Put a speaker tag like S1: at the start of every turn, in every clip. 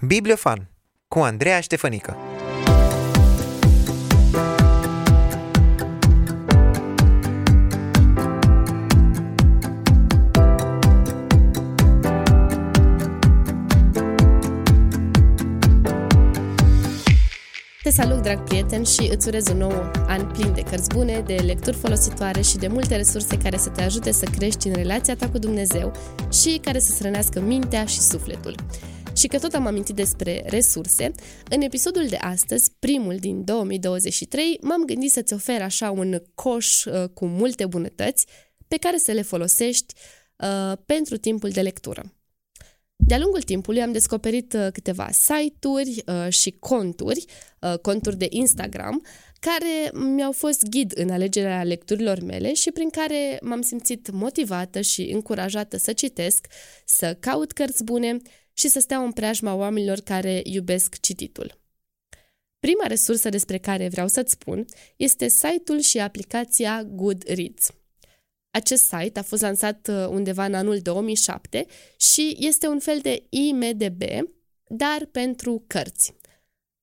S1: Bibliofan cu Andreea Ștefănică
S2: Te salut, drag prieten, și îți urez un nou an plin de cărți bune, de lecturi folositoare și de multe resurse care să te ajute să crești în relația ta cu Dumnezeu și care să srănească mintea și sufletul. Și că tot am amintit despre resurse, în episodul de astăzi, primul din 2023, m-am gândit să-ți ofer așa un coș uh, cu multe bunătăți pe care să le folosești uh, pentru timpul de lectură. De-a lungul timpului am descoperit uh, câteva site-uri uh, și conturi, uh, conturi de Instagram, care mi-au fost ghid în alegerea lecturilor mele și prin care m-am simțit motivată și încurajată să citesc, să caut cărți bune și să steau în preajma oamenilor care iubesc cititul. Prima resursă despre care vreau să-ți spun este site-ul și aplicația Goodreads. Acest site a fost lansat uh, undeva în anul 2007 și este un fel de IMDB, dar pentru cărți.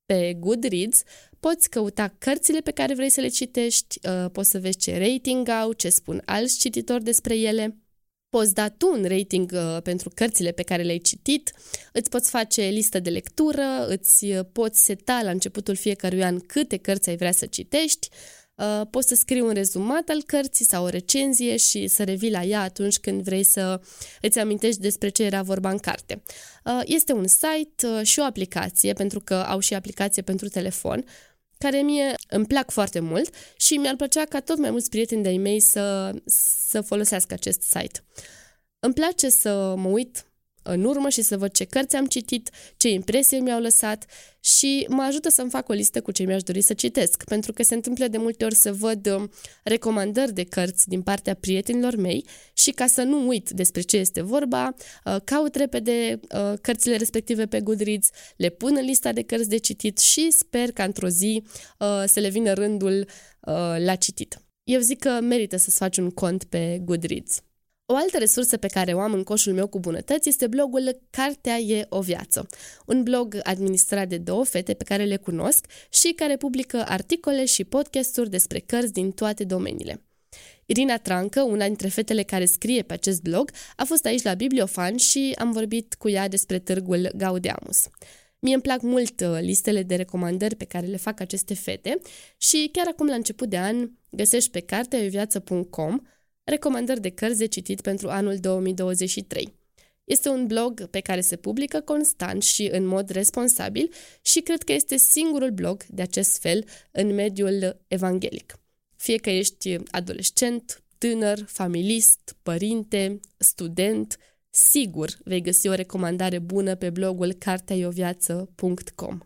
S2: Pe Goodreads poți căuta cărțile pe care vrei să le citești, uh, poți să vezi ce rating au, ce spun alți cititori despre ele, poți da tu un rating uh, pentru cărțile pe care le-ai citit, îți poți face listă de lectură, îți poți seta la începutul fiecărui an câte cărți ai vrea să citești, Uh, poți să scrii un rezumat al cărții sau o recenzie și să revii la ea atunci când vrei să îți amintești despre ce era vorba în carte. Uh, este un site uh, și o aplicație, pentru că au și aplicație pentru telefon, care mie îmi plac foarte mult și mi-ar plăcea ca tot mai mulți prieteni de-ai mei să, să folosească acest site. Îmi place să mă uit în urmă și să văd ce cărți am citit, ce impresie mi-au lăsat și mă ajută să-mi fac o listă cu ce mi-aș dori să citesc, pentru că se întâmplă de multe ori să văd um, recomandări de cărți din partea prietenilor mei și ca să nu uit despre ce este vorba, uh, caut repede uh, cărțile respective pe Goodreads, le pun în lista de cărți de citit și sper ca într-o zi uh, să le vină rândul la citit. Eu zic că merită să-ți faci un cont pe Goodreads. O altă resursă pe care o am în coșul meu cu bunătăți este blogul Cartea e o viață, un blog administrat de două fete pe care le cunosc și care publică articole și podcasturi despre cărți din toate domeniile. Irina Trancă, una dintre fetele care scrie pe acest blog, a fost aici la Bibliofan și am vorbit cu ea despre târgul Gaudeamus. Mie îmi plac mult uh, listele de recomandări pe care le fac aceste fete și chiar acum la început de an găsești pe carteaeviață.com recomandări de cărți de citit pentru anul 2023. Este un blog pe care se publică constant și în mod responsabil și cred că este singurul blog de acest fel în mediul evanghelic. Fie că ești adolescent, tânăr, familist, părinte, student, sigur vei găsi o recomandare bună pe blogul carteaioviață.com.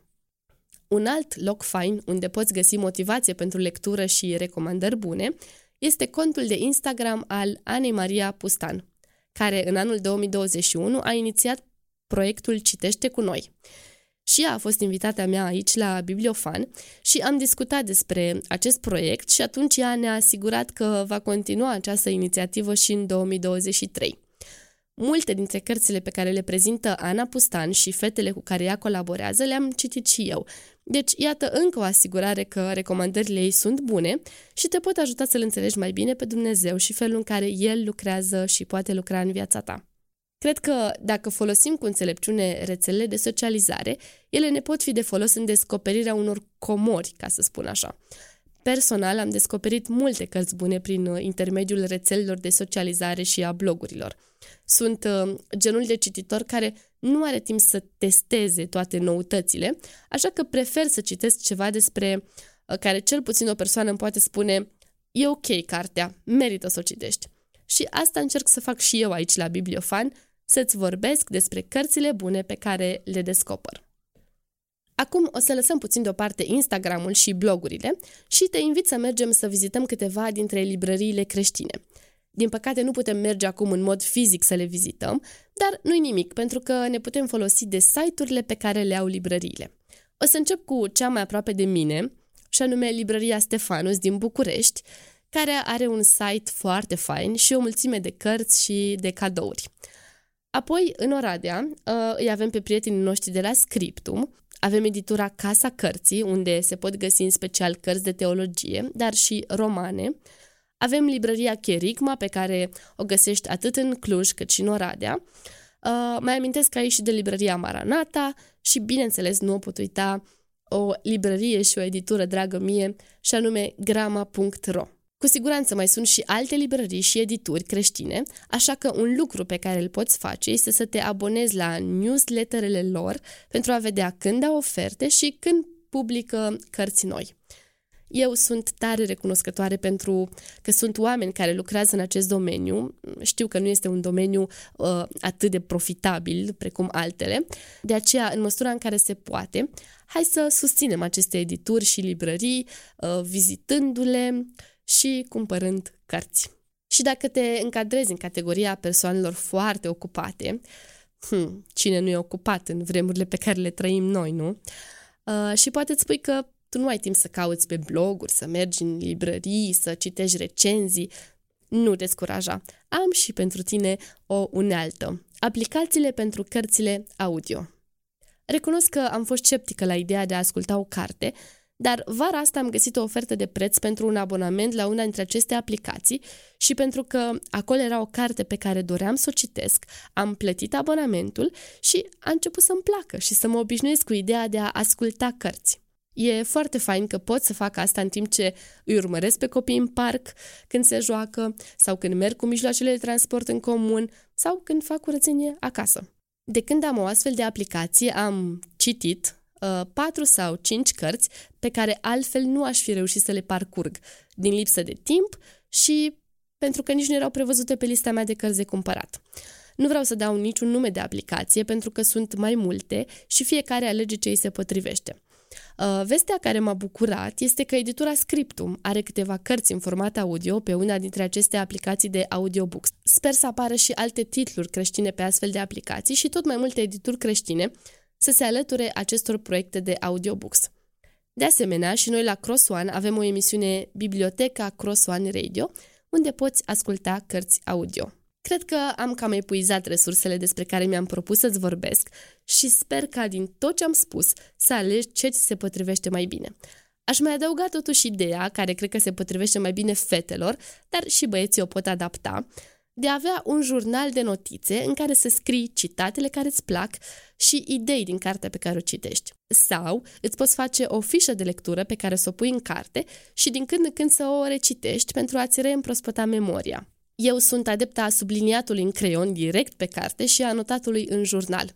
S2: Un alt loc fain unde poți găsi motivație pentru lectură și recomandări bune este contul de Instagram al Anei Maria Pustan, care în anul 2021 a inițiat proiectul Citește cu noi. Și ea a fost invitata mea aici la Bibliofan și am discutat despre acest proiect și atunci ea ne-a asigurat că va continua această inițiativă și în 2023. Multe dintre cărțile pe care le prezintă Ana Pustan și fetele cu care ea colaborează le-am citit și eu. Deci, iată încă o asigurare că recomandările ei sunt bune și te pot ajuta să-L înțelegi mai bine pe Dumnezeu și felul în care El lucrează și poate lucra în viața ta. Cred că dacă folosim cu înțelepciune rețelele de socializare, ele ne pot fi de folos în descoperirea unor comori, ca să spun așa. Personal am descoperit multe cărți bune prin uh, intermediul rețelelor de socializare și a blogurilor. Sunt uh, genul de cititor care nu are timp să testeze toate noutățile, așa că prefer să citesc ceva despre uh, care cel puțin o persoană îmi poate spune e ok cartea, merită să o citești. Și asta încerc să fac și eu aici la Bibliofan, să-ți vorbesc despre cărțile bune pe care le descoper. Acum o să lăsăm puțin deoparte Instagramul și blogurile și te invit să mergem să vizităm câteva dintre librăriile creștine. Din păcate nu putem merge acum în mod fizic să le vizităm, dar nu-i nimic, pentru că ne putem folosi de site-urile pe care le au librăriile. O să încep cu cea mai aproape de mine, și anume Librăria Stefanus din București, care are un site foarte fain și o mulțime de cărți și de cadouri. Apoi, în Oradea, uh, îi avem pe prietenii noștri de la Scriptum, avem editura Casa Cărții, unde se pot găsi în special cărți de teologie, dar și romane. Avem librăria Cherigma, pe care o găsești atât în Cluj cât și în Oradea. Uh, mai amintesc aici și de librăria Maranata și, bineînțeles, nu o pot uita o librărie și o editură dragă mie, și anume grama.ro. Cu siguranță mai sunt și alte librării și edituri creștine, așa că un lucru pe care îl poți face este să te abonezi la newsletterele lor pentru a vedea când au oferte și când publică cărți noi. Eu sunt tare recunoscătoare pentru că sunt oameni care lucrează în acest domeniu. Știu că nu este un domeniu uh, atât de profitabil precum altele. De aceea, în măsura în care se poate, hai să susținem aceste edituri și librării, uh, vizitându-le și cumpărând cărți. Și dacă te încadrezi în categoria persoanelor foarte ocupate, hmm, cine nu e ocupat în vremurile pe care le trăim noi, nu? Uh, și poate îți spui că tu nu ai timp să cauți pe bloguri, să mergi în librării, să citești recenzii. Nu descuraja. Am și pentru tine o unealtă. Aplicațiile pentru cărțile audio. Recunosc că am fost sceptică la ideea de a asculta o carte, dar vara asta am găsit o ofertă de preț pentru un abonament la una dintre aceste aplicații și pentru că acolo era o carte pe care doream să o citesc, am plătit abonamentul și a început să-mi placă și să mă obișnuiesc cu ideea de a asculta cărți. E foarte fain că pot să fac asta în timp ce îi urmăresc pe copii în parc când se joacă sau când merg cu mijloacele de transport în comun sau când fac curățenie acasă. De când am o astfel de aplicație, am citit uh, patru sau cinci cărți pe care altfel nu aș fi reușit să le parcurg, din lipsă de timp și pentru că nici nu erau prevăzute pe lista mea de cărți de cumpărat. Nu vreau să dau niciun nume de aplicație pentru că sunt mai multe și fiecare alege ce îi se potrivește. Uh, vestea care m-a bucurat este că editura Scriptum are câteva cărți în format audio pe una dintre aceste aplicații de audiobooks. Sper să apară și alte titluri creștine pe astfel de aplicații și tot mai multe edituri creștine să se alăture acestor proiecte de audiobooks. De asemenea, și noi la Cross One avem o emisiune Biblioteca Cross One Radio, unde poți asculta cărți audio. Cred că am cam epuizat resursele despre care mi-am propus să-ți vorbesc și sper ca din tot ce am spus să alegi ce ți se potrivește mai bine. Aș mai adăuga totuși ideea, care cred că se potrivește mai bine fetelor, dar și băieții o pot adapta, de a avea un jurnal de notițe în care să scrii citatele care îți plac și idei din cartea pe care o citești. Sau îți poți face o fișă de lectură pe care să o pui în carte și din când în când să o recitești pentru a-ți reîmprospăta memoria. Eu sunt adepta a subliniatului în creion direct pe carte și a anotatului în jurnal.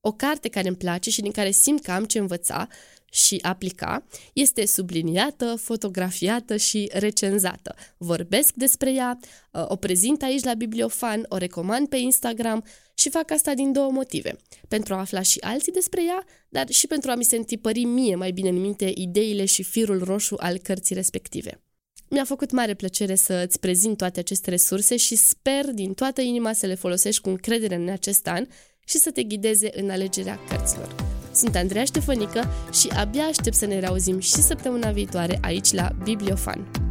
S2: O carte care îmi place și din care simt că am ce învăța și aplica este subliniată, fotografiată și recenzată. Vorbesc despre ea, uh, o prezint aici la Bibliofan, o recomand pe Instagram și fac asta din două motive. Pentru a afla și alții despre ea, dar și pentru a mi se întipări mie mai bine în minte ideile și firul roșu al cărții respective. Mi-a făcut mare plăcere să îți prezint toate aceste resurse și sper din toată inima să le folosești cu încredere în acest an și să te ghideze în alegerea cărților. Sunt Andreea Ștefănică și abia aștept să ne reauzim și săptămâna viitoare aici la Bibliofan.